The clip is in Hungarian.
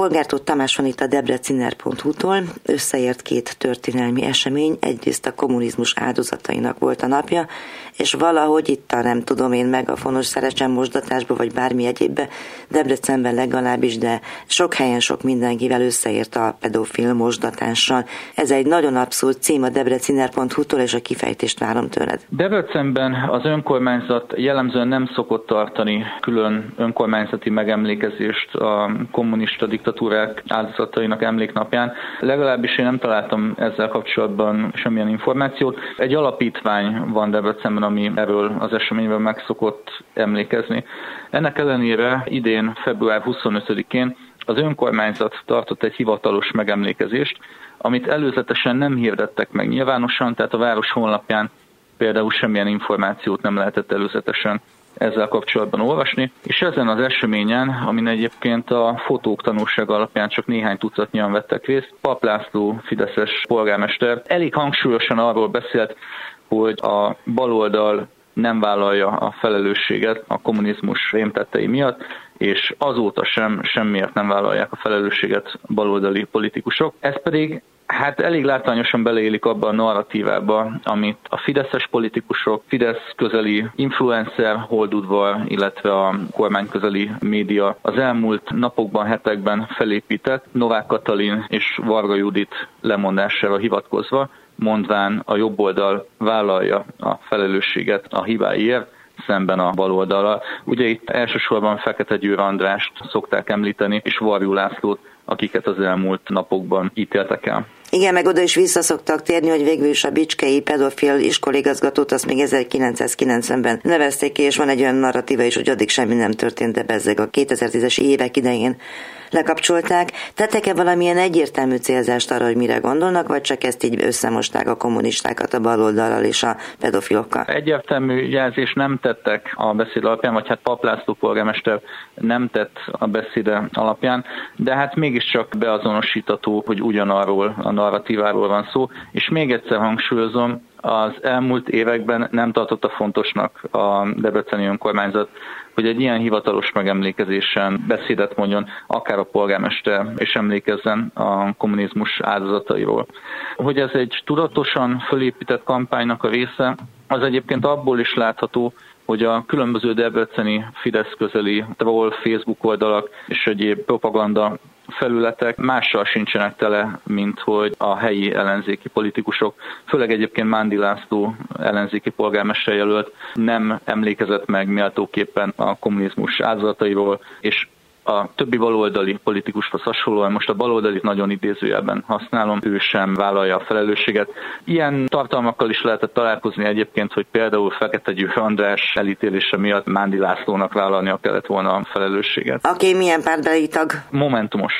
Polgártó Tamás van itt a debreciner.hu-tól. Összeért két történelmi esemény. Egyrészt a kommunizmus áldozatainak volt a napja, és valahogy itt a nem tudom én meg a fonos szerecsen mosdatásba, vagy bármi egyébbe, Debrecenben legalábbis, de sok helyen sok mindenkivel összeért a pedofil mosdatással. Ez egy nagyon abszurd cím a debreciner.hu-tól, és a kifejtést várom tőled. Debrecenben az önkormányzat jellemzően nem szokott tartani külön önkormányzati megemlékezést a kommunista diktatúrák áldozatainak emléknapján. Legalábbis én nem találtam ezzel kapcsolatban semmilyen információt. Egy alapítvány van Debrecenben, ami erről az eseményben meg szokott emlékezni. Ennek ellenére idén, február 25-én az önkormányzat tartott egy hivatalos megemlékezést, amit előzetesen nem hirdettek meg nyilvánosan, tehát a város honlapján például semmilyen információt nem lehetett előzetesen ezzel kapcsolatban olvasni, és ezen az eseményen, amin egyébként a fotók tanulság alapján csak néhány tucatnyian vettek részt, Pap László Fideszes polgármester elég hangsúlyosan arról beszélt, hogy a baloldal nem vállalja a felelősséget a kommunizmus rémtettei miatt, és azóta sem semmiért nem vállalják a felelősséget baloldali politikusok. Ez pedig Hát elég látványosan beleélik abba a narratívába, amit a fideszes politikusok, Fidesz közeli influencer, holdudvar, illetve a kormány közeli média az elmúlt napokban, hetekben felépített Novák Katalin és Varga Judit lemondására hivatkozva, mondván a jobb oldal vállalja a felelősséget a hibáiért, szemben a baloldala. Ugye itt elsősorban Fekete Győr Andrást szokták említeni, és Varjú Lászlót, akiket az elmúlt napokban ítéltek el. Igen, meg oda is vissza szoktak térni, hogy végül is a bicskei pedofil iskoligazgatót azt még 1990-ben nevezték ki, és van egy olyan narratíva is, hogy addig semmi nem történt, de bezzeg a 2010-es évek idején lekapcsolták. Tettek-e valamilyen egyértelmű célzást arra, hogy mire gondolnak, vagy csak ezt így összemosták a kommunistákat a baloldalal és a pedofilokkal? Egyértelmű jelzés nem tettek a beszéd alapján, vagy hát Paplászló polgármester nem tett a beszéde alapján, de hát mégiscsak beazonosítható, hogy ugyanarról a narratíváról van szó, és még egyszer hangsúlyozom, az elmúlt években nem tartotta fontosnak a Debreceni önkormányzat, hogy egy ilyen hivatalos megemlékezésen beszédet mondjon akár a polgármester, és emlékezzen a kommunizmus áldozatairól. Hogy ez egy tudatosan fölépített kampánynak a része, az egyébként abból is látható, hogy a különböző debreceni Fidesz közeli troll Facebook oldalak és egyéb propaganda felületek mással sincsenek tele, mint hogy a helyi ellenzéki politikusok, főleg egyébként Mándi László ellenzéki polgármester jelölt nem emlékezett meg méltóképpen a kommunizmus áldozatairól, és a többi baloldali politikushoz hasonlóan, most a baloldalit nagyon idézőjelben használom, ő sem vállalja a felelősséget. Ilyen tartalmakkal is lehetett találkozni egyébként, hogy például Fekete Győr András elítélése miatt Mándi Lászlónak vállalnia kellett volna a felelősséget. Aki okay, milyen pártbeli tag? Momentumos.